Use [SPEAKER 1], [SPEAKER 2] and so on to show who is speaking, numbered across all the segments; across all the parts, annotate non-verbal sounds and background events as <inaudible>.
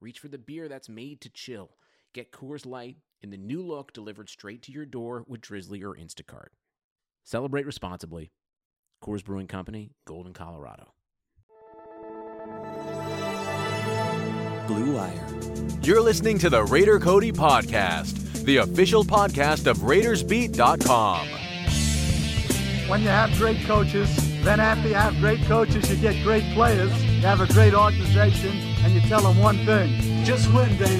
[SPEAKER 1] reach for the beer that's made to chill. Get Coors Light in the new look delivered straight to your door with Drizzly or Instacart. Celebrate responsibly. Coors Brewing Company, Golden, Colorado.
[SPEAKER 2] Blue Wire.
[SPEAKER 3] You're listening to the Raider Cody Podcast, the official podcast of RaidersBeat.com.
[SPEAKER 4] When you have great coaches, then after you have great coaches, you get great players, you have a great organization, and you tell them one thing just win, baby.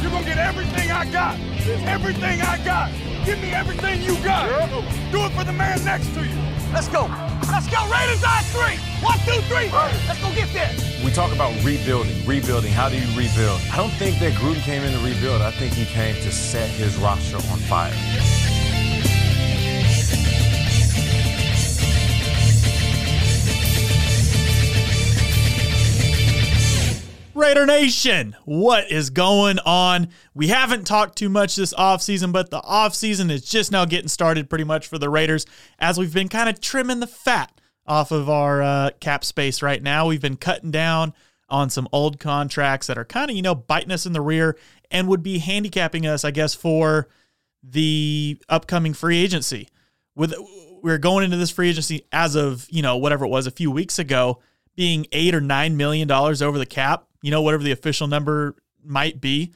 [SPEAKER 5] You're going to get everything I got. Everything I got. Give me everything you got. Do it for the man next to you. Let's go. Let's go. Raiders on three. One, two, three. Let's go get there.
[SPEAKER 6] We talk about rebuilding, rebuilding. How do you rebuild? I don't think that Gruden came in to rebuild. I think he came to set his roster on fire.
[SPEAKER 7] Raider Nation, what is going on? We haven't talked too much this offseason, but the offseason is just now getting started pretty much for the Raiders as we've been kind of trimming the fat off of our uh, cap space right now. We've been cutting down on some old contracts that are kind of, you know, biting us in the rear and would be handicapping us, I guess, for the upcoming free agency. With we're going into this free agency as of, you know, whatever it was a few weeks ago, being eight or nine million dollars over the cap you know, whatever the official number might be.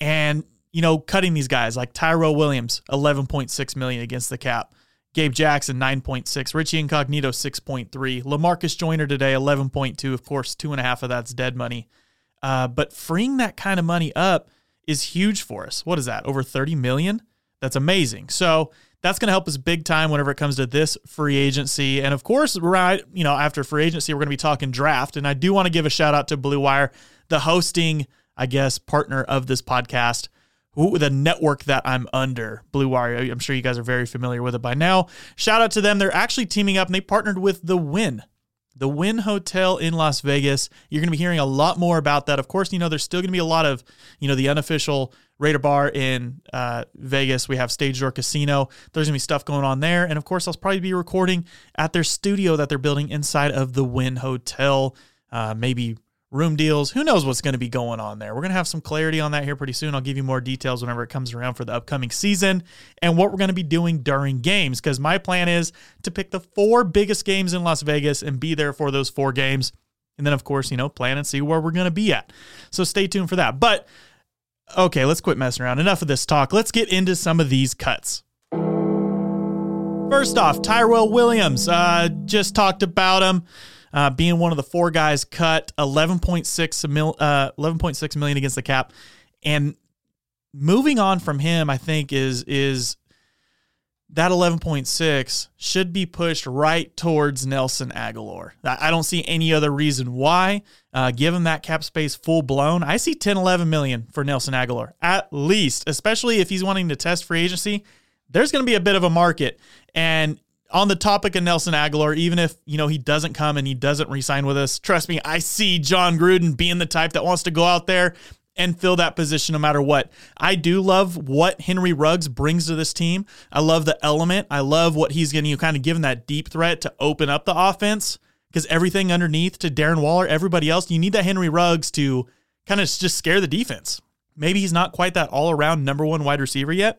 [SPEAKER 7] And, you know, cutting these guys like Tyrell Williams, 11.6 million against the cap. Gabe Jackson, 9.6. Richie Incognito, 6.3. Lamarcus Joyner today, 11.2. Of course, two and a half of that's dead money. Uh, but freeing that kind of money up is huge for us. What is that? Over 30 million? That's amazing. So that's going to help us big time whenever it comes to this free agency. And of course, right, you know, after free agency, we're going to be talking draft. And I do want to give a shout out to Blue Wire, the hosting, I guess, partner of this podcast. the network that I'm under, Blue Wire. I'm sure you guys are very familiar with it by now. Shout out to them. They're actually teaming up and they partnered with The Win, the Wynn Hotel in Las Vegas. You're going to be hearing a lot more about that. Of course, you know, there's still going to be a lot of, you know, the unofficial Raider Bar in uh, Vegas. We have Stage Door Casino. There's gonna be stuff going on there, and of course, I'll probably be recording at their studio that they're building inside of the Wynn Hotel. Uh, maybe room deals. Who knows what's going to be going on there? We're going to have some clarity on that here pretty soon. I'll give you more details whenever it comes around for the upcoming season and what we're going to be doing during games. Because my plan is to pick the four biggest games in Las Vegas and be there for those four games. And then, of course, you know, plan and see where we're going to be at. So stay tuned for that. But okay, let's quit messing around. Enough of this talk. Let's get into some of these cuts. First off, Tyrell Williams. Uh, just talked about him uh, being one of the four guys cut 11.6 mil, uh, 11.6 million against the cap, and moving on from him, I think is is that 11.6 should be pushed right towards Nelson Agholor. I don't see any other reason why. Uh, give him that cap space full blown. I see 10, 11 million for Nelson Agholor at least, especially if he's wanting to test free agency. There's going to be a bit of a market. And on the topic of Nelson Agholor, even if you know he doesn't come and he doesn't resign with us, trust me, I see John Gruden being the type that wants to go out there and fill that position no matter what. I do love what Henry Ruggs brings to this team. I love the element. I love what he's getting you kind of given that deep threat to open up the offense because everything underneath to Darren Waller, everybody else, you need that Henry Ruggs to kind of just scare the defense. Maybe he's not quite that all around number one wide receiver yet.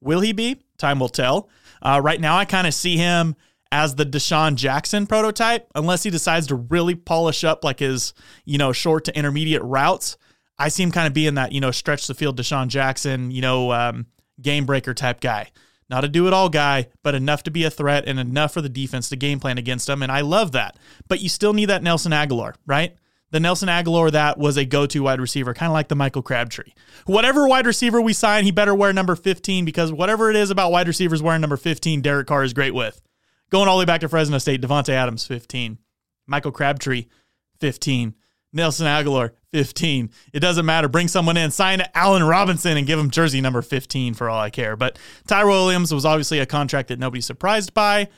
[SPEAKER 7] Will he be? Time will tell. Uh, right now, I kind of see him as the DeSean Jackson prototype, unless he decides to really polish up like his, you know, short to intermediate routes. I see him kind of being that, you know, stretch the field DeSean Jackson, you know, um, game breaker type guy. Not a do it all guy, but enough to be a threat and enough for the defense to game plan against him. And I love that. But you still need that Nelson Agholor, right? The Nelson Agholor that was a go to wide receiver, kind of like the Michael Crabtree. Whatever wide receiver we sign, he better wear number 15 because whatever it is about wide receivers wearing number 15, Derek Carr is great with. Going all the way back to Fresno State, Davante Adams, 15. Michael Crabtree, 15. Nelson Agholor, 15. It doesn't matter. Bring someone in, sign Allen Robinson, and give him jersey number 15 for all I care. But Tyrell Williams was obviously a contract that nobody's surprised by.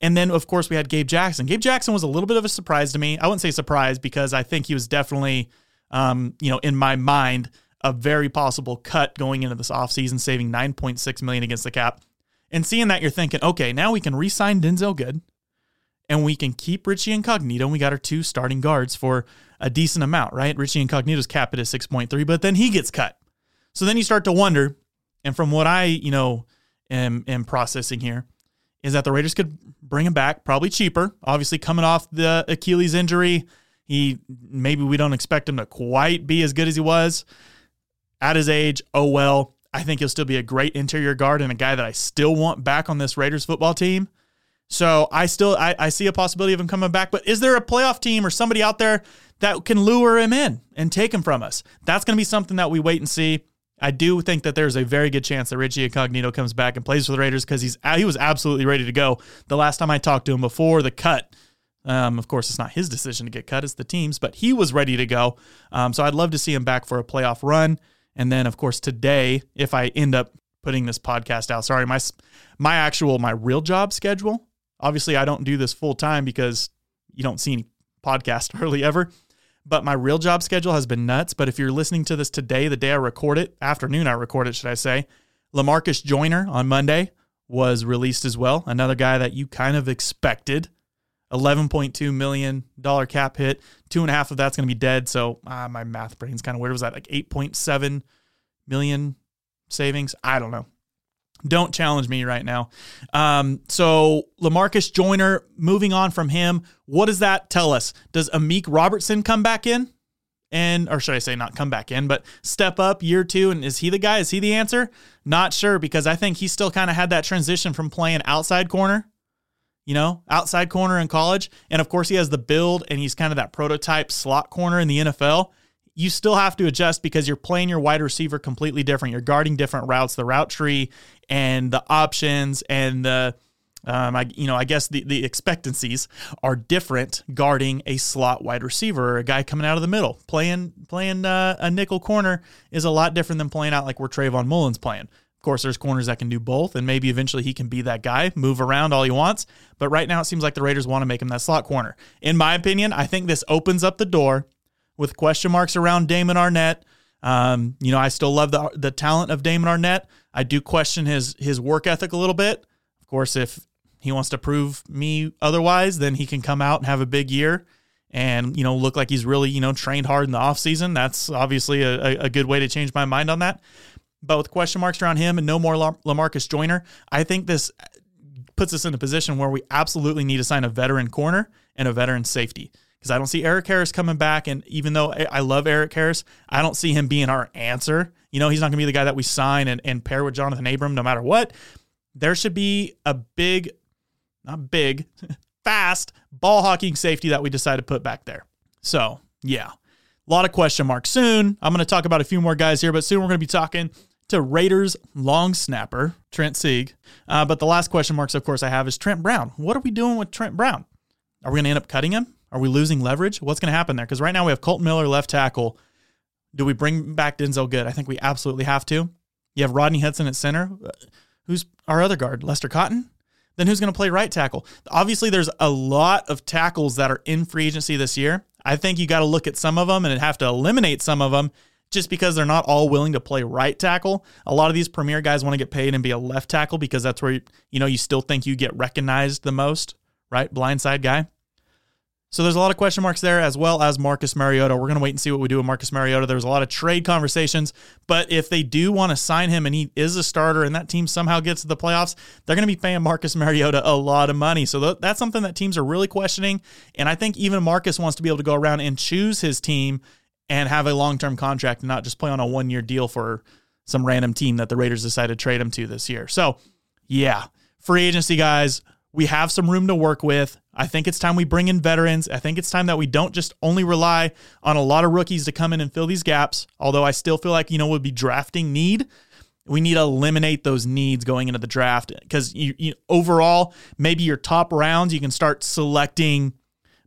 [SPEAKER 7] And then, of course, we had Gabe Jackson. Gabe Jackson was a little bit of a surprise to me. I wouldn't say surprise because I think he was definitely, um, you know, in my mind, a very possible cut going into this offseason, saving 9.6 million against the cap. And seeing that, you're thinking, okay, now we can re-sign Denzelle Good, and we can keep Richie Incognito. And we got our two starting guards for a decent amount, right? Richie Incognito's cap at 6.3, but then he gets cut. So then you start to wonder, and from what I, you know, am, am processing here, is that the Raiders could bring him back, probably cheaper. Obviously, coming off the Achilles injury, he maybe we don't expect him to quite be as good as he was at his age. Oh well, I think he'll still be a great interior guard and a guy that I still want back on this Raiders football team. So I still I, I see a possibility of him coming back. But is there a playoff team or somebody out there that can lure him in and take him from us? That's going to be something that we wait and see. I do think that there's a very good chance that Richie Incognito comes back and plays for the Raiders because he's he was absolutely ready to go. The last time I talked to him before the cut, um, of course, it's not his decision to get cut; it's the team's. But he was ready to go. Um, so I'd love to see him back for a playoff run. And then, of course, today, if I end up putting this podcast out, sorry, my my actual my real job schedule. Obviously, I don't do this full time because you don't see any podcast <laughs> hardly ever. But my real job schedule has been nuts. But if you're listening to this today, the day I record it, afternoon I record it, should I say, Lamarcus Joyner on Monday was released as well. Another guy that you kind of expected. $11.2 million cap hit. Two and a half of that's going to be dead. So ah, my math brain's kind of weird. Was that like 8.7 million savings? I don't know. Don't challenge me right now. Um, so Lamarcus Joyner, moving on from him, what does that tell us? Does Amik Robertson come back in? And or should I say not come back in, but step up year two? And is he the guy? Is he the answer? Not sure because I think he still kind of had that transition from playing outside corner, you know, outside corner in college. And of course he has the build and he's kind of that prototype slot corner in the NFL you still have to adjust because you're playing your wide receiver completely different. You're guarding different routes, the route tree and the options and the um, I, you know, I guess the, the expectancies are different guarding a slot wide receiver a guy coming out of the middle. Playing playing uh, a nickel corner is a lot different than playing out like where Trayvon Mullen's playing. Of course, there's corners that can do both, and maybe eventually he can be that guy, move around all he wants. But right now, it seems like the Raiders want to make him that slot corner. In my opinion, I think this opens up the door with question marks around Damon Arnette. Um, you know, I still love the the talent of Damon Arnette. I do question his his work ethic a little bit. Of course, if he wants to prove me otherwise, then he can come out and have a big year and you know look like he's really you know trained hard in the offseason. That's obviously a, a good way to change my mind on that. But with question marks around him and no more Lamarcus Joyner, I think this puts us in a position where we absolutely need to sign a veteran corner and a veteran safety because I don't see Erik Harris coming back. And even though I love Erik Harris, I don't see him being our answer. You know, he's not going to be the guy that we sign and, and pair with Johnathan Abram no matter what. There should be a big, not big, <laughs> fast ball hawking safety that we decide to put back there. So, yeah, a lot of question marks soon. I'm going to talk about a few more guys here, but soon we're going to be talking to Raiders long snapper Trent Sieg. Uh, but the last question marks, of course, I have is Trent Brown. What are we doing with Trent Brown? Are we going to end up cutting him? Are we losing leverage? What's going to happen there? Because right now we have Kolton Miller left tackle. Do we bring back Denzelle Good? I think we absolutely have to. You have Rodney Hudson at center. Who's our other guard? Lester Cotton? Then who's going to play right tackle? Obviously, there's a lot of tackles that are in free agency this year. I think you got to look at some of them and have to eliminate some of them just because they're not all willing to play right tackle. A lot of these premier guys want to get paid and be a left tackle because that's where you know you still think you get recognized the most, right? Blindside guy. So there's a lot of question marks there, as well as Marcus Mariota. We're going to wait and see what we do with Marcus Mariota. There's a lot of trade conversations, but if they do want to sign him and he is a starter and that team somehow gets to the playoffs, they're going to be paying Marcus Mariota a lot of money. So that's something that teams are really questioning. And I think even Marcus wants to be able to go around and choose his team and have a long term contract and not just play on a one year deal for some random team that the Raiders decided to trade him to this year. So, yeah, free agency guys, we have some room to work with. I think it's time we bring in veterans. I think it's time that we don't just only rely on a lot of rookies to come in and fill these gaps. Although I still feel like, you know, we'll be drafting need. We need to eliminate those needs going into the draft because you, you, overall, maybe your top rounds, you can start selecting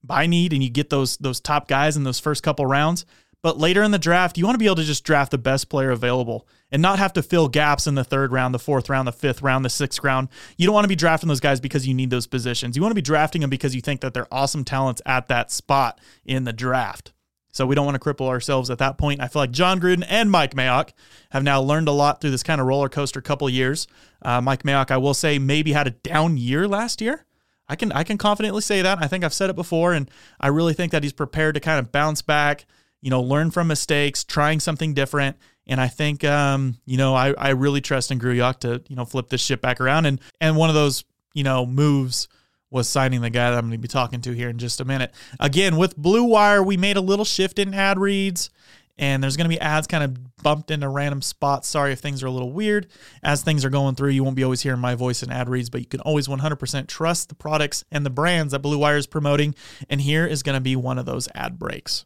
[SPEAKER 7] by need and you get those those top guys in those first couple rounds. But later in the draft, you want to be able to just draft the best player available and not have to fill gaps in the third round, the fourth round, the fifth round, the sixth round. You don't want to be drafting those guys because you need those positions. You want to be drafting them because you think that they're awesome talents at that spot in the draft. So we don't want to cripple ourselves at that point. I feel like John Gruden and Mike Mayock have now learned a lot through this kind of roller coaster couple years. Uh, Mike Mayock, I will say, maybe had a down year last year. I can I can confidently say that. I think I've said it before, and I really think that he's prepared to kind of bounce back, you know, learn from mistakes, trying something different. And I think, um, you know, I, I really trust in Gruyock to, you know, flip this ship back around. And and one of those, you know, moves was signing the guy that I'm going to be talking to here in just a minute. Again, with Blue Wire, we made a little shift in ad reads, and there's going to be ads kind of bumped into random spots. Sorry if things are a little weird. As things are going through, you won't be always hearing my voice in ad reads, but you can always 100% trust the products and the brands that Blue Wire is promoting. And here is going to be one of those ad breaks.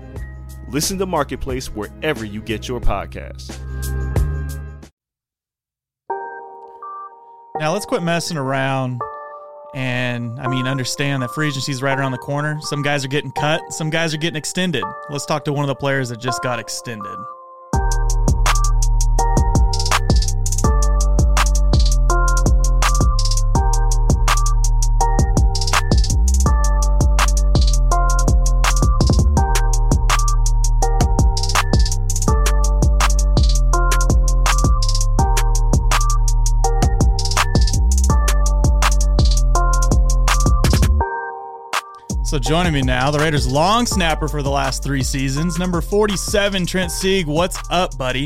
[SPEAKER 8] Listen to Marketplace wherever you get your podcasts.
[SPEAKER 7] Now let's quit messing around and I mean, understand that free agency is right around the corner. Some guys are getting cut, some guys are getting extended. Let's talk to one of the players that just got extended. So joining me now, the Raiders' long snapper for the last three seasons, number 47, Trent Sieg. What's up, buddy?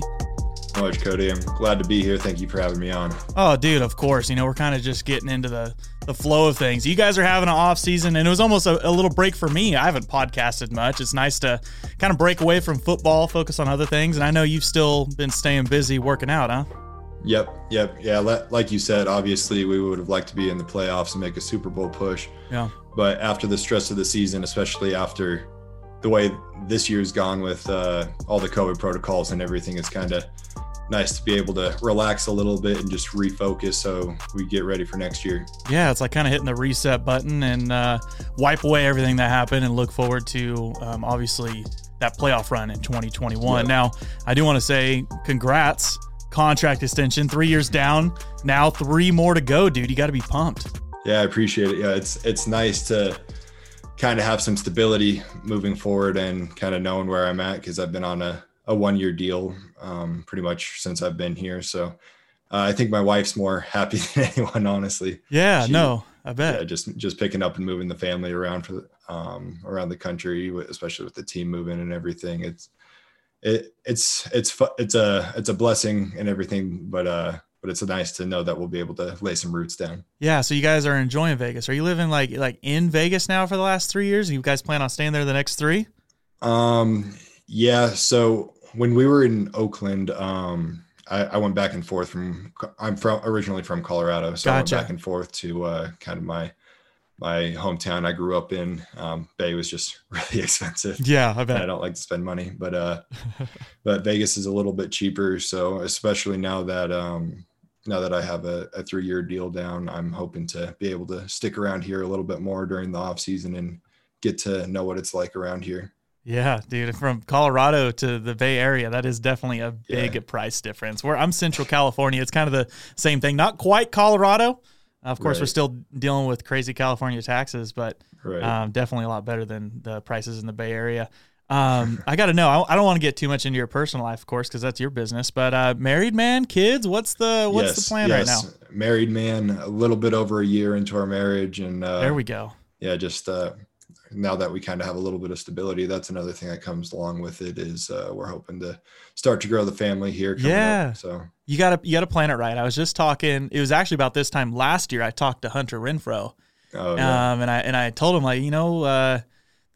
[SPEAKER 9] much, Cody. I'm glad to be here. Thank you for having me on.
[SPEAKER 7] Oh, dude, of course. You know, we're kind of just getting into the the flow of things. You guys are having an off season, and it was almost a, a, little break for me. I haven't podcasted much. It's nice to kind of break away from football, focus on other things. And I know you've still been staying busy working out, huh?
[SPEAKER 9] Yep, yep, yeah. Like you said, obviously we would have liked to be in the playoffs and make a Super Bowl push.
[SPEAKER 7] Yeah.
[SPEAKER 9] But after the stress of the season, especially after the way this year's gone with uh, all the COVID protocols and everything, it's kind of nice to be able to relax a little bit and just refocus so we get ready for next year.
[SPEAKER 7] Yeah, it's like kind of hitting the reset button and uh, wipe away everything that happened and look forward to um, obviously that playoff run in 2021. Yep. Now, I do want to say congrats. Contract extension, three years down, now three more to go, dude. You got to be pumped.
[SPEAKER 9] Yeah, I appreciate it. Yeah, it's it's nice to kind of have some stability moving forward and kind of knowing where I'm at because I've been on a, a one year deal um, pretty much since I've been here. So uh, I think my wife's more happy <laughs> than anyone, honestly.
[SPEAKER 7] Yeah, she, no, I bet.
[SPEAKER 9] Yeah, just just picking up and moving the family around for the, um, around the country, especially with the team moving and everything. It's it it's it's it's a it's a blessing and everything, but uh but it's nice to know that we'll be able to lay some roots down.
[SPEAKER 7] Yeah. So you guys are enjoying Vegas. Are you living like like in Vegas now for the last three years? You guys plan on staying there the next three?
[SPEAKER 9] Um. Yeah. So when we were in Oakland, um, I, I went back and forth from. I'm from originally from Colorado, so gotcha. I went back and forth to uh, kind of my my hometown I grew up in. Um, Bay was just <laughs> really expensive.
[SPEAKER 7] Yeah, I bet.
[SPEAKER 9] I don't like to spend money, but uh, but Vegas is a little bit cheaper. So especially now that um, now that I have a, a three year deal down, I'm hoping to be able to stick around here a little bit more during the off season and get to know what it's like around here.
[SPEAKER 7] Yeah, dude, from Colorado to the Bay Area, that is definitely a big yeah. price difference. Where I'm Central California, it's kind of the same thing. Not quite Colorado. Of course, right. we're still dealing with crazy California taxes, but right. um, definitely a lot better than the prices in the Bay Area. Um, I got to know. I, I don't want to get too much into your personal life, of course, because that's your business. But uh, married man, kids. What's the what's yes, the plan yes. right now?
[SPEAKER 9] Married man, a little bit over a year into our marriage, and uh,
[SPEAKER 7] there we go.
[SPEAKER 9] Yeah, just uh, now that we kind of have a little bit of stability, that's another thing that comes along with it. Is uh, we're hoping to start to grow the family here.
[SPEAKER 7] yeah.
[SPEAKER 9] Up, so
[SPEAKER 7] you gotta you gotta plan it right. I was just talking. It was actually about this time last year. I talked to Hunter Renfrow. Oh, yeah. Um, and I and I told him like you know. Uh,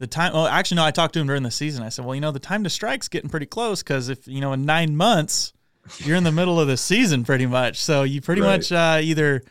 [SPEAKER 7] the time. Well, actually, no. I talked to him during the season. I said, well, you know, the time to strike's getting pretty close because if you know in nine months, you're in the middle of the season pretty much. So you pretty right. much uh, either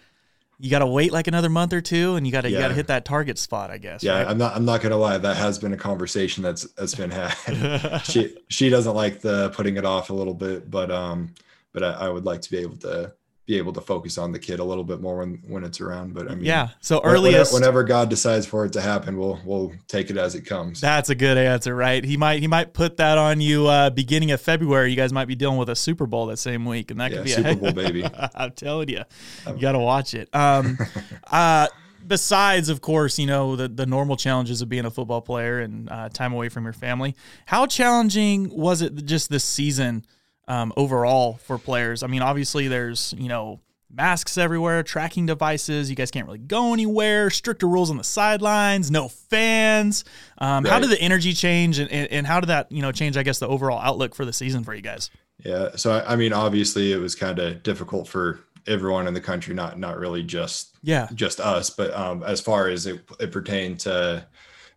[SPEAKER 7] you got to wait like another month or two, and you got to yeah. you got to hit that target spot, I guess.
[SPEAKER 9] Yeah, right? I'm not I'm not gonna lie. That has been a conversation that's that's been had. <laughs> she she doesn't like the putting it off a little bit, but um, but I, I would like to be able to be able to focus on the kid a little bit more when when it's around. But I mean,
[SPEAKER 7] yeah. So earliest,
[SPEAKER 9] whenever, God decides for it to happen, we'll we'll take it as it comes.
[SPEAKER 7] That's a good answer, right? He might he might put that on you uh, beginning of February. You guys might be dealing with a Super Bowl that same week, and that
[SPEAKER 9] yeah,
[SPEAKER 7] could be
[SPEAKER 9] Super
[SPEAKER 7] a <laughs>
[SPEAKER 9] Bowl baby.
[SPEAKER 7] I'm telling you, you got to watch it. Um, <laughs> uh, besides, of course, you know the the normal challenges of being a football player and uh, time away from your family. How challenging was it just this season? Um, overall for players. I mean, obviously there's, you know, masks everywhere, tracking devices. You guys can't really go anywhere. Stricter rules on the sidelines. No fans. Um, right. How did the energy change, and, and how did that you know change? I guess the overall outlook for the season for you guys.
[SPEAKER 9] Yeah. So I mean, obviously, it was kind of difficult for everyone in the country, not not really just
[SPEAKER 7] yeah
[SPEAKER 9] just us, but um, as far as it, it pertained to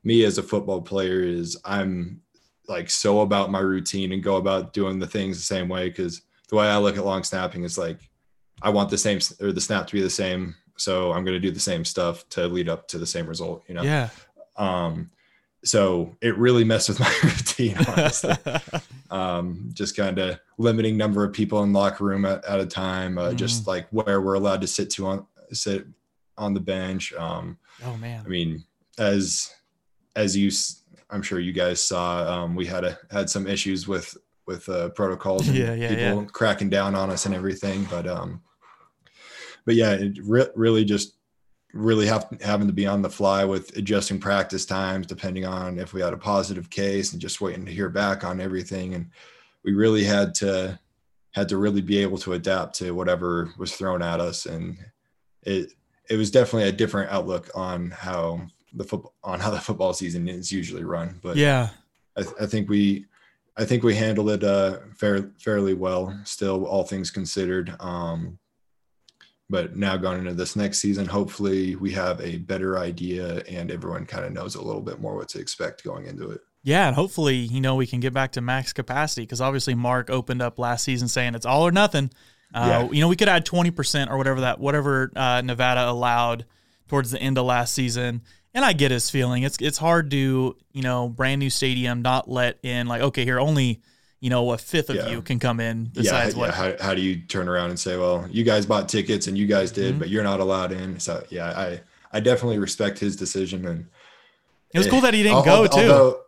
[SPEAKER 9] me as a football player, is I'm like so about my routine and go about doing the things the same way because the way I look at long snapping is like I want the same or the snap to be the same. So I'm going to do the same stuff to lead up to the same result, you know?
[SPEAKER 7] Yeah.
[SPEAKER 9] Um, so it really messed with <laughs> my routine, honestly. <laughs> um, just kind of limiting number of people in the locker room at, at a time, uh, mm. just like where we're allowed to sit to on sit on the bench. Um,
[SPEAKER 7] oh man.
[SPEAKER 9] I mean, as, as you, I'm sure you guys saw, um, we had a, had some issues with, with uh, protocols and <laughs>
[SPEAKER 7] yeah, yeah,
[SPEAKER 9] people
[SPEAKER 7] yeah.
[SPEAKER 9] cracking down on us and everything. But, um, but yeah, it re- really just really have having to be on the fly with adjusting practice times depending on if we had a positive case and just waiting to hear back on everything and we really had to had to really be able to adapt to whatever was thrown at us and it it was definitely a different outlook on how the football on how the football season is usually run but
[SPEAKER 7] yeah
[SPEAKER 9] I, I think we I think we handled it uh fair, fairly well still all things considered um but now going into this next season, hopefully we have a better idea and everyone kind of knows a little bit more what to expect going into it.
[SPEAKER 7] Yeah, and hopefully, you know, we can get back to max capacity because obviously Mark opened up last season saying it's all or nothing. Uh, yeah. You know, we could add twenty percent or whatever that whatever uh, Nevada allowed towards the end of last season. And I get his feeling. It's it's hard to you know brand new stadium not let in like okay here only you know, a fifth of yeah. you can come in besides
[SPEAKER 9] yeah,
[SPEAKER 7] what.
[SPEAKER 9] Yeah. How, how do you turn around and say, well, you guys bought tickets and you guys did, mm-hmm. but you're not allowed in. So yeah, I, I definitely respect his decision. And
[SPEAKER 7] it was cool that he didn't go too.
[SPEAKER 9] Although,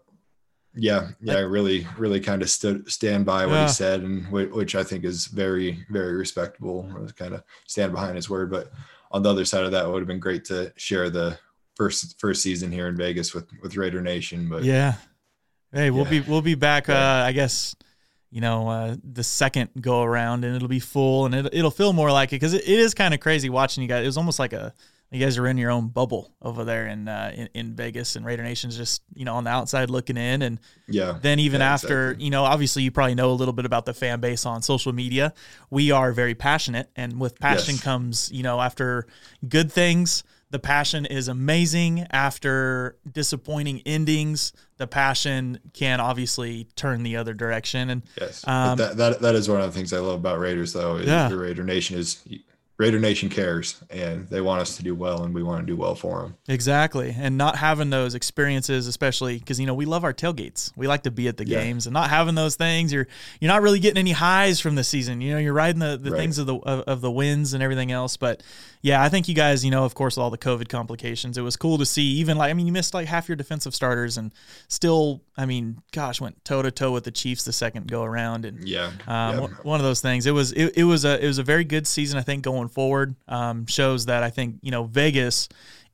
[SPEAKER 9] yeah. Yeah. I really, really kind of stood, stand by what yeah. he said and which I think is very, very respectable. Kind of stand behind his word. But on the other side of that, it would have been great to share the first, first season here in Vegas with, with Raider Nation. But
[SPEAKER 7] yeah, Hey, we'll yeah. be we'll be back. Uh, I guess you know uh, the second go around, and it'll be full, and it, it'll feel more like it because it, it is kind of crazy watching you guys. It was almost like a you guys are in your own bubble over there in uh, in, in, Vegas, and Raider Nation's just you know on the outside looking in, and
[SPEAKER 9] yeah.
[SPEAKER 7] Then even
[SPEAKER 9] yeah,
[SPEAKER 7] after
[SPEAKER 9] exactly.
[SPEAKER 7] you know, obviously you probably know a little bit about the fan base on social media. We are very passionate, and with passion
[SPEAKER 9] yes.
[SPEAKER 7] comes you know after good things the passion is amazing. After disappointing endings, the passion can obviously turn the other direction. And
[SPEAKER 9] yes, um, that, that that is one of the things I love about Raiders, though.
[SPEAKER 7] Yeah.
[SPEAKER 9] the Raider Nation is Raider Nation cares and they want us to do well and we want to do well for them.
[SPEAKER 7] Exactly. And not having those experiences, especially because, you know, we love our tailgates. We like to be at the yeah. games and not having those things, you're, you're not really getting any highs from the season. You know, you're riding the, the right. things of the, of, of, the wins and everything else. But yeah, I think you guys, you know, of course, all the COVID complications, it was cool to see even like, I mean, you missed like half your defensive starters and still, I mean, gosh, went toe to toe with the Chiefs the second go around. And
[SPEAKER 9] yeah,
[SPEAKER 7] um,
[SPEAKER 9] yeah.
[SPEAKER 7] one of those things, it was, it, it was a, it was a very good season, I think, going going forward um, shows that I think you know Vegas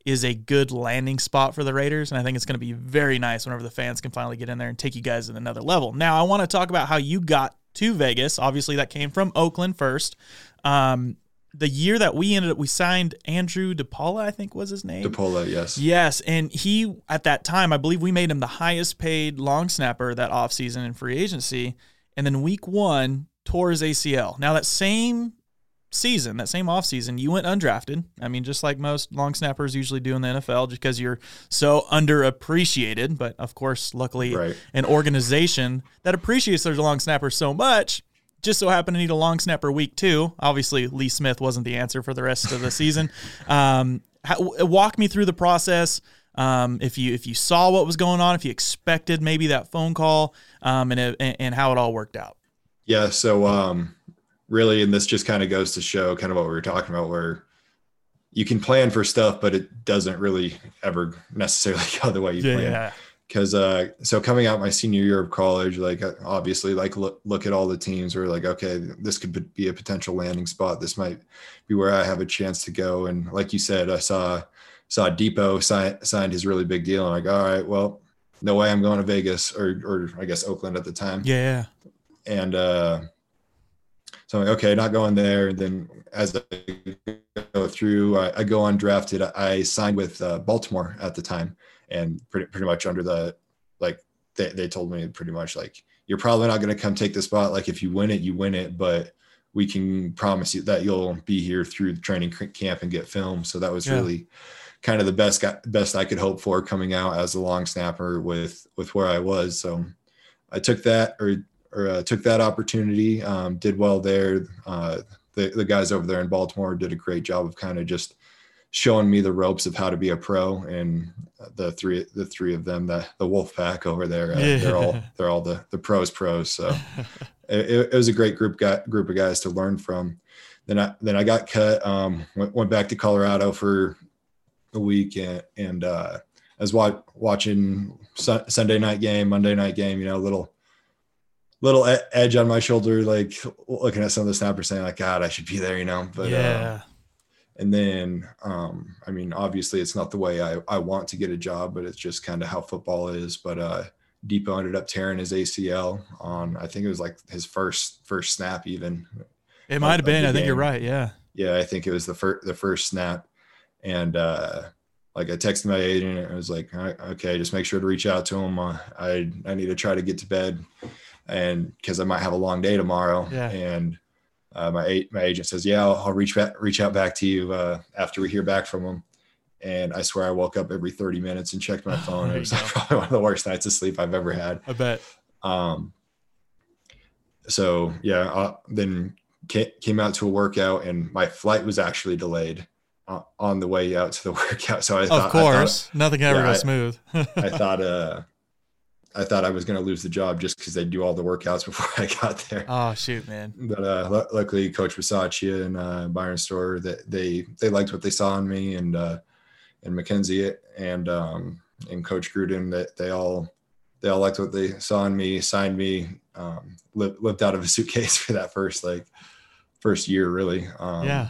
[SPEAKER 7] is a good landing spot for the Raiders, and I think it's going to be very nice whenever the fans can finally get in there and take you guys to another level. Now, I want to talk about how you got to Vegas. Obviously, that came from Oakland first. Um, the year that we ended up, we signed Andrew DePaola, I think was his name.
[SPEAKER 9] DePaola, yes.
[SPEAKER 7] Yes. And he, at that time, I believe we made him the highest paid long snapper that offseason in free agency. And then week one, tore his ACL. Now, that same season, that same off season, you went undrafted. I mean, just like most long snappers usually do in the NFL, just because you're so underappreciated. But of course, luckily, right. an organization that appreciates their long snappers so much just so happened to need a long snapper week two. Obviously, Lee Smith wasn't the answer for the rest of the season. <laughs> Um, walk me through the process. Um, if you if you saw what was going on, if you expected maybe that phone call, um, and and how it all worked out.
[SPEAKER 9] Yeah. So um, really, and this just kind of goes to show kind of what we were talking about, where you can plan for stuff, but it doesn't really ever necessarily <laughs> go the way you yeah, plan. Because uh so coming out my senior year of college like uh, obviously like look, look at all the teams We're like okay this could be a potential landing spot. This might be where i have a chance to go. And like you said i saw saw depot sign, signed his really big deal. I'm like all right well no way i'm going to vegas or or i guess oakland at the time.
[SPEAKER 7] Yeah.
[SPEAKER 9] And uh so I'm like, okay, not going there. And then as I go through, I, I go undrafted. I signed with uh, Baltimore at the time and pretty, pretty much under the like they, they told me pretty much like you're probably not going to come take the spot. Like if you win it you win it but we can promise you that you'll be here through the training camp and get filmed. So that was yeah. really kind of the best best I could hope for coming out as a long snapper with with where I was. So I took that or or uh, took that opportunity um, did well there. Uh, the, the guys over there in Baltimore did a great job of kind of just showing me the ropes of how to be a pro and the three the three of them the the wolf pack over there uh, yeah. they're all they're all the the pros pros. So <laughs> it, it, was a great group got group of guys to learn from. Then i then i got cut um went, went back to colorado for a week and and uh i was wa- watching su- sunday night game monday night game you know a little little edge on my shoulder like looking at some of the snappers saying like god i should be there you know but uh, yeah. uh, and then um, i mean obviously it's not the way I, I want to get a job but it's just kind of how football is but uh depot ended up tearing his acl on i think it was like his first first snap even
[SPEAKER 7] it might have been i think you're right yeah
[SPEAKER 9] yeah i think it was the first the first snap and uh like I texted my agent and I was like, okay, just make sure to reach out to him. Uh, I I need to try to get to bed, and because I might have a long day tomorrow. Yeah. And uh, my my agent says, "Yeah, I'll, I'll, reach back reach out back to you uh, after we hear back from them." And I swear, I woke up every 30 minutes and checked my <laughs> phone. it was <laughs> probably one of the worst nights of sleep I've ever had.
[SPEAKER 7] I bet.
[SPEAKER 9] Um. So yeah, uh, then came out to a workout, and my flight was actually delayed uh, on the way out to the <laughs> workout. So I thought,
[SPEAKER 7] of course, thought, nothing ever yeah, goes smooth.
[SPEAKER 9] I thought, uh, I thought I was going to lose the job just because they do all the workouts <laughs> before I got there.
[SPEAKER 7] Oh shoot, man!
[SPEAKER 9] But uh, l- luckily, Coach Bisaccia and uh, Byron Storer that they they liked what they saw in me, and uh, and McKenzie and um, and Coach Gruden that they all they all liked what they saw in me, signed me, um, lived, lived out of a suitcase <laughs> for that first like first year, really. Um,
[SPEAKER 7] yeah.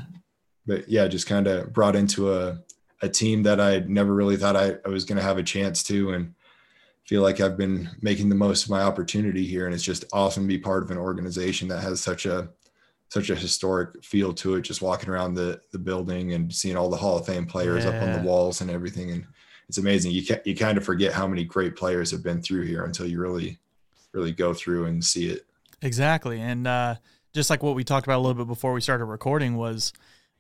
[SPEAKER 9] But yeah, just kind of brought into a a team that I never really thought I, I was going to have a chance to, and feel like I've been making the most of my opportunity here, and it's just awesome to be part of an organization that has such a such a historic feel to it. Just walking around the the building and seeing all the Hall of Fame players yeah. up on the walls and everything, and it's amazing. You can, you kind of forget how many great players have been through here until you really really go through and see it.
[SPEAKER 7] Exactly, and uh, just like what we talked about a little bit before we started recording was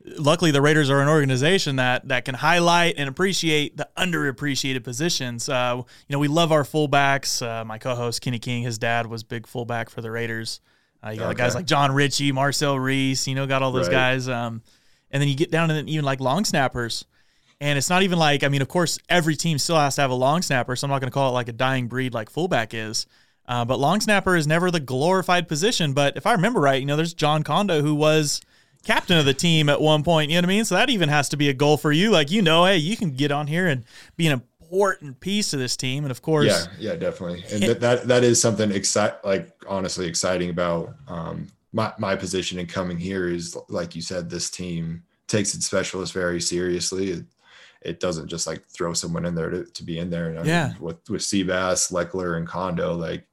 [SPEAKER 7] luckily the Raiders are an organization that that can highlight and appreciate the underappreciated positions. Uh, you know, we love our fullbacks. Uh, my co-host Kenny King, his dad was big fullback for the Raiders. Uh, you got okay. guys like Jon Ritchie, Marcel Reese. You know, got all those right. guys. Um, and then you get down to even like long snappers. And it's not even like I mean, of course, every team still has to have a long snapper, so I'm not going to call it like a dying breed like fullback is. Uh, but long snapper is never the glorified position. But if I remember right, you know, there's Jon Condo who was captain of the team at one point. You know what I mean? So that even has to be a goal for you. Like you know, hey, you can get on here and be an important piece of this team. And of course,
[SPEAKER 9] yeah, yeah, definitely. And that that, that is something excite like honestly exciting about um, my my position in coming here is like you said, this team takes its specialists very seriously. It, it doesn't just like throw someone in there to, to be in there. And I
[SPEAKER 7] yeah.
[SPEAKER 9] Mean, with with Seabass, Lechler, and Condo, like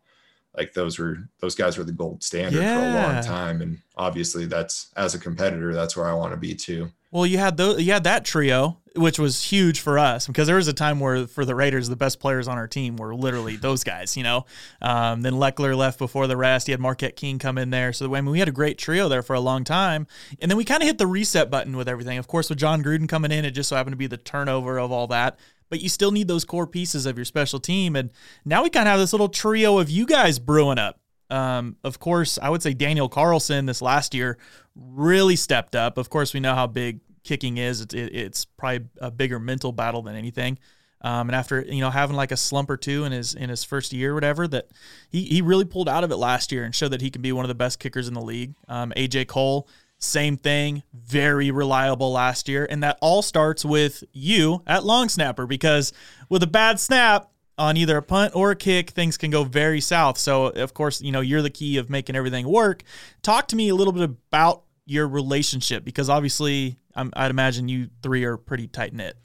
[SPEAKER 9] like those were those guys were the gold standard yeah. for a long time and obviously that's as a competitor that's where i want to be too
[SPEAKER 7] Well, you had those, you had that trio, which was huge for us because there was a time where for the Raiders, the best players on our team were literally those guys. You know, um, then Lechler left before the rest. he had Marquette King come in there, so I mean, we had a great trio there for a long time, and then we kind of hit the reset button with everything. Of course, with john Gruden coming in, it just so happened to be the turnover of all that. But you still need those core pieces of your special team, and now we kind of have this little trio of you guys brewing up. Um, of course, I would say Daniel Carlson this last year really stepped up. Of course, we know how big kicking is. It's, it, it's probably a bigger mental battle than anything. Um, and after you know having like a slump or two in his in his first year or whatever, that he he really pulled out of it last year and showed that he can be one of the best kickers in the league. Um, AJ Cole, same thing, very reliable last year, and that all starts with you at long snapper because with a bad snap, on either a punt or a kick, things can go very south. So, of course, you know, you're the key of making everything work. Talk to me a little bit about your relationship because obviously, I'm, I'd imagine you three are pretty tight knit.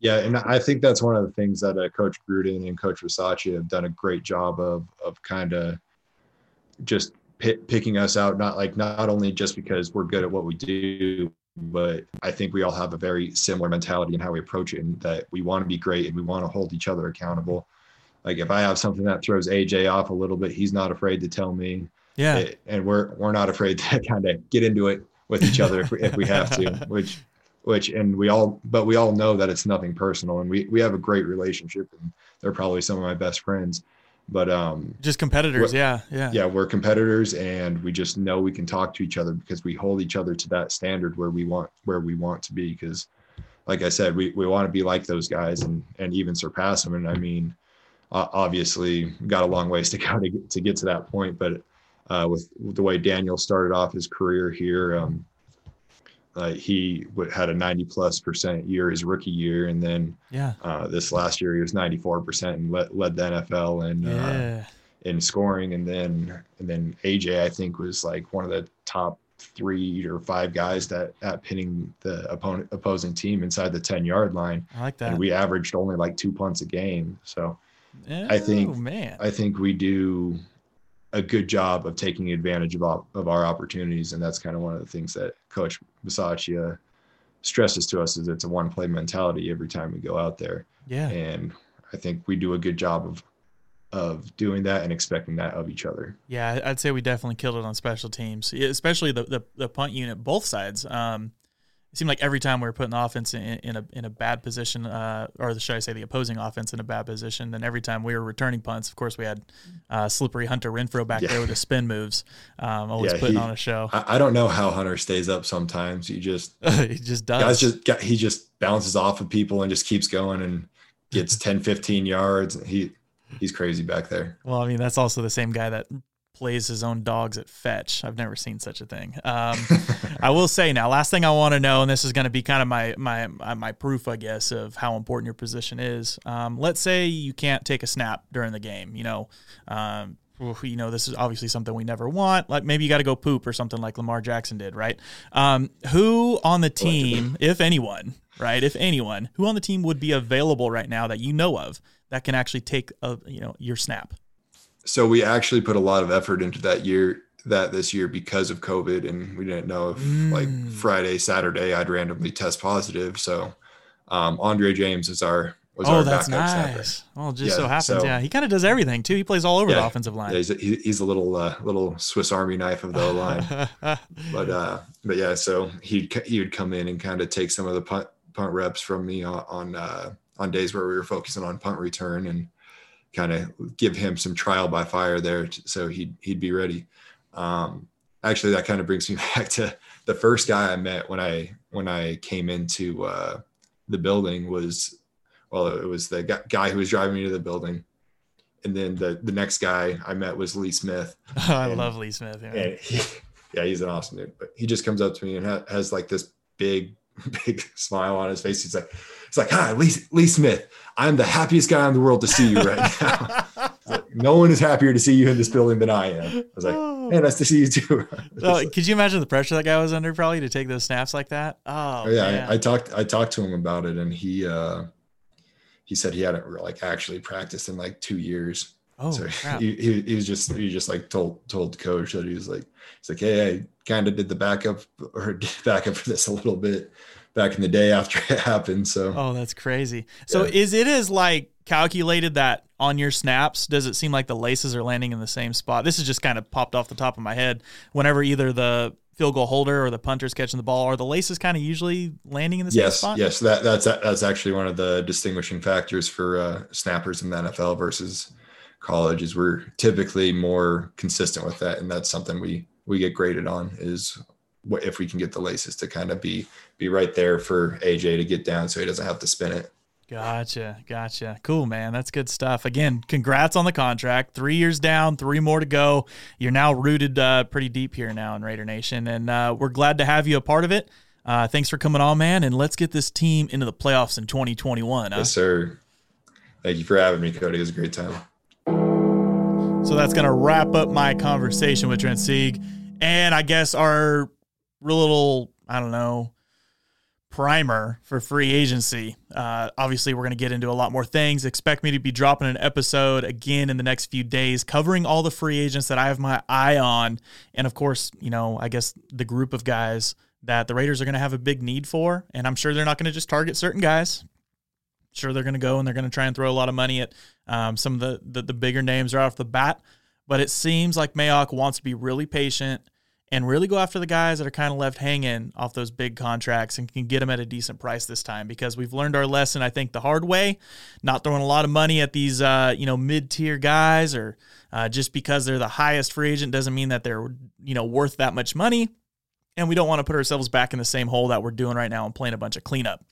[SPEAKER 9] Yeah, and I think that's one of the things that uh, Coach Gruden and Coach Bisaccia have done a great job of of kind of just p- picking us out. Not like not only just because we're good at what we do, but I think we all have a very similar mentality in how we approach it, and that we want to be great and we want to hold each other accountable. Like if I have something that throws AJ off a little bit, he's not afraid to tell me.
[SPEAKER 7] Yeah,
[SPEAKER 9] it, and we're we're not afraid to <laughs> kind of get into it with each other if we, if we have to. <laughs> Which, which, and we all, but we all know that it's nothing personal, and we we have a great relationship, and they're probably some of my best friends but um
[SPEAKER 7] just competitors yeah yeah.
[SPEAKER 9] yeah we're competitors and we just know we can talk to each other because we hold each other to that standard where we want where we want to be because like i said we, we want to be like those guys and and even surpass them. And i mean uh, obviously got a long ways to <laughs> go to get to, get to that point but uh, with, with the way daniel started off his career here um, uh, he had a 90 plus percent year his rookie year, and then
[SPEAKER 7] yeah,
[SPEAKER 9] uh, this last year he was 94 percent and led, led the NFL in uh, in scoring, and then and then AJ I think was like one of the top three or five guys that at pinning the opponent opposing team inside the 10 yard line.
[SPEAKER 7] I like that.
[SPEAKER 9] And we averaged only like two punts a game, so
[SPEAKER 7] oh,
[SPEAKER 9] I think
[SPEAKER 7] man.
[SPEAKER 9] I think we do a good job of taking advantage of, of our opportunities. And that's kind of one of the things that Coach Bisaccia stresses to us is it's a one play mentality every time we go out there.
[SPEAKER 7] Yeah.
[SPEAKER 9] And I think we do a good job of of doing that and expecting that of each other.
[SPEAKER 7] Yeah, I'd say we definitely killed it on special teams, especially the the, the punt unit, both sides. Um, it seemed like every time we were putting the offense in, in a in a bad position, uh, or should I say the opposing offense in a bad position, then every time we were returning punts, of course we had uh, slippery Hunter Renfrow back yeah. there with the spin moves, um, <laughs> always yeah, putting he, on a show.
[SPEAKER 9] I, I, don't know how Hunter stays up. Sometimes he just <laughs>
[SPEAKER 7] he just does.
[SPEAKER 9] Guys just he just bounces off of people and just keeps going and gets <laughs> 10, 15 yards. He he's crazy back there.
[SPEAKER 7] Well, I mean that's also the same guy that plays his own dogs at fetch. I've never seen such a thing. <laughs> Um, I will say now, last thing I want to know, and this is going to be kind of my my my proof, I guess, of how important your position is. Um, let's say you can't take a snap during the game. You know, um, you know, this is obviously something we never want. Like maybe you got to go poop or something like Lamar Jackson did, right? Um, who on the team, if anyone, right, if anyone, who on the team would be available right now that you know of that can actually take a you know your snap?
[SPEAKER 9] So we actually put a lot of effort into that year that this year because of COVID, and we didn't know if mm. like Friday, Saturday, I'd randomly test positive. So um, Andre James is our was
[SPEAKER 7] oh,
[SPEAKER 9] our
[SPEAKER 7] that's nice. Well, just yeah, so happens, so, yeah, he kind of does everything too. He plays all over
[SPEAKER 9] yeah,
[SPEAKER 7] the offensive line.
[SPEAKER 9] Yeah, he's a, he's a little uh, little Swiss Army knife of the line. <laughs> but uh, but yeah, so he he would come in and kind of take some of the punt punt reps from me on on, uh, on days where we were focusing on punt return and kind of give him some trial by fire there to, so he'd he'd be ready. Um, actually, that kind of brings me <laughs> back to the first guy I met when I when I came into uh, the building was well, it was the guy who was driving me to the building, and then the the next guy I met was Lee Smith.
[SPEAKER 7] Oh, <laughs> I and, love Lee Smith. Yeah.
[SPEAKER 9] He, <laughs> yeah, he's an awesome dude. But he just comes up to me and ha- has like this big, <laughs> big smile on his face. He's like, it's like, hi, Lee, Lee Smith. I'm the happiest guy in the world to see you right now. <laughs> like, no one is happier to see you in this building than I am. I was like, oh. hey, nice to see you too. <laughs>
[SPEAKER 7] oh, could you imagine the pressure that guy was under probably to take those snaps like that? Oh,
[SPEAKER 9] yeah. I, I, talked, I talked to him about it and he, uh, he said he hadn't like actually practiced in like two years.
[SPEAKER 7] Oh,
[SPEAKER 9] so he, he, he, was just he just like told told coach that he was like he's like hey I kind of did the backup <laughs> or did backup for this a little bit back in the day after it <laughs> happened. So
[SPEAKER 7] oh, that's crazy. So yeah. is it as like calculated that on your snaps, does it seem like the laces are landing in the same spot? This is just kind of popped off the top of my head. Whenever either the field goal holder or the punter's catching the ball, are the laces kind of usually landing in the
[SPEAKER 9] yes,
[SPEAKER 7] same spot?
[SPEAKER 9] Yes, that that's that's actually one of the distinguishing factors for uh, snappers in the NFL versus college. Is we're typically more consistent with that, and that's something we we get graded on. Is what if we can get the laces to kind of be be right there for AJ to get down, so he doesn't have to spin it.
[SPEAKER 7] Gotcha. Gotcha. Cool, man. That's good stuff. Again, congrats on the contract. Three years down, three more to go. You're now rooted uh, pretty deep here now in Raider Nation, and uh, we're glad to have you a part of it. Uh, thanks for coming on, man, and let's get this team into the playoffs in 2021. Huh?
[SPEAKER 9] Yes, sir. Thank you for having me, Cody. It was a great time.
[SPEAKER 7] So that's going to wrap up my conversation with Trent Sieg. And I guess our little, I don't know, primer for free agency. Uh, obviously, we're going to get into a lot more things. Expect me to be dropping an episode again in the next few days, covering all the free agents that I have my eye on. And of course, you know, I guess the group of guys that the Raiders are going to have a big need for. And I'm sure they're not going to just target certain guys. Sure, they're going to go and they're going to try and throw a lot of money at um, some of the, the, the bigger names right off the bat. But it seems like Mayock wants to be really patient and really go after the guys that are kind of left hanging off those big contracts and can get them at a decent price this time because we've learned our lesson, I think, the hard way. Not throwing a lot of money at these, uh, you know, mid tier guys or uh, just because they're the highest free agent doesn't mean that they're, you know, worth that much money. And we don't want to put ourselves back in the same hole that we're doing right now and playing a bunch of cleanup.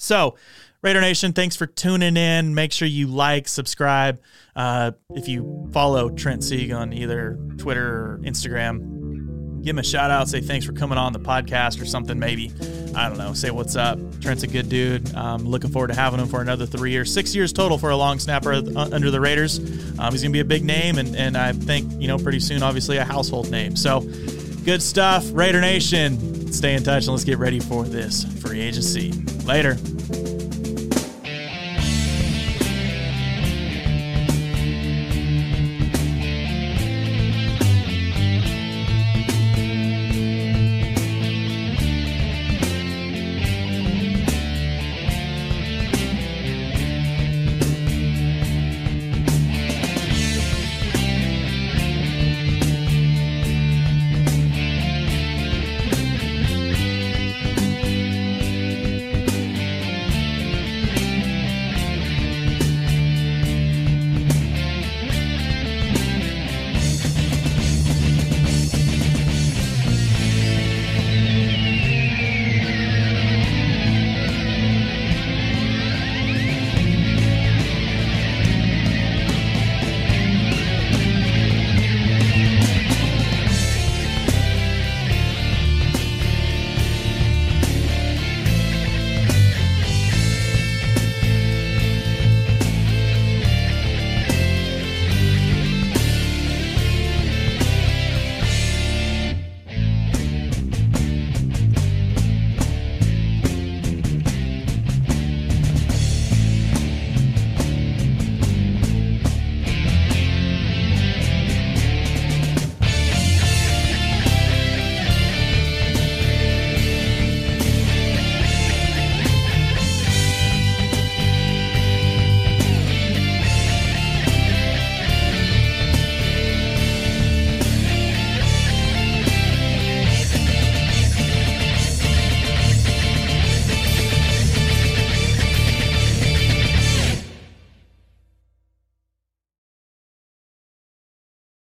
[SPEAKER 7] So, Raider Nation, thanks for tuning in. Make sure you like, subscribe. Uh, if you follow Trent Sieg on either Twitter or Instagram, give him a shout out, say thanks for coming on the podcast or something, maybe. I don't know. Say what's up. Trent's a good dude. Um, looking forward to having him for another three years, six years total for a long snapper under the Raiders. Um, he's going to be a big name, and, and I think, you know, pretty soon, obviously, a household name. So good stuff. Raider Nation, stay in touch and let's get ready for this free agency. Later.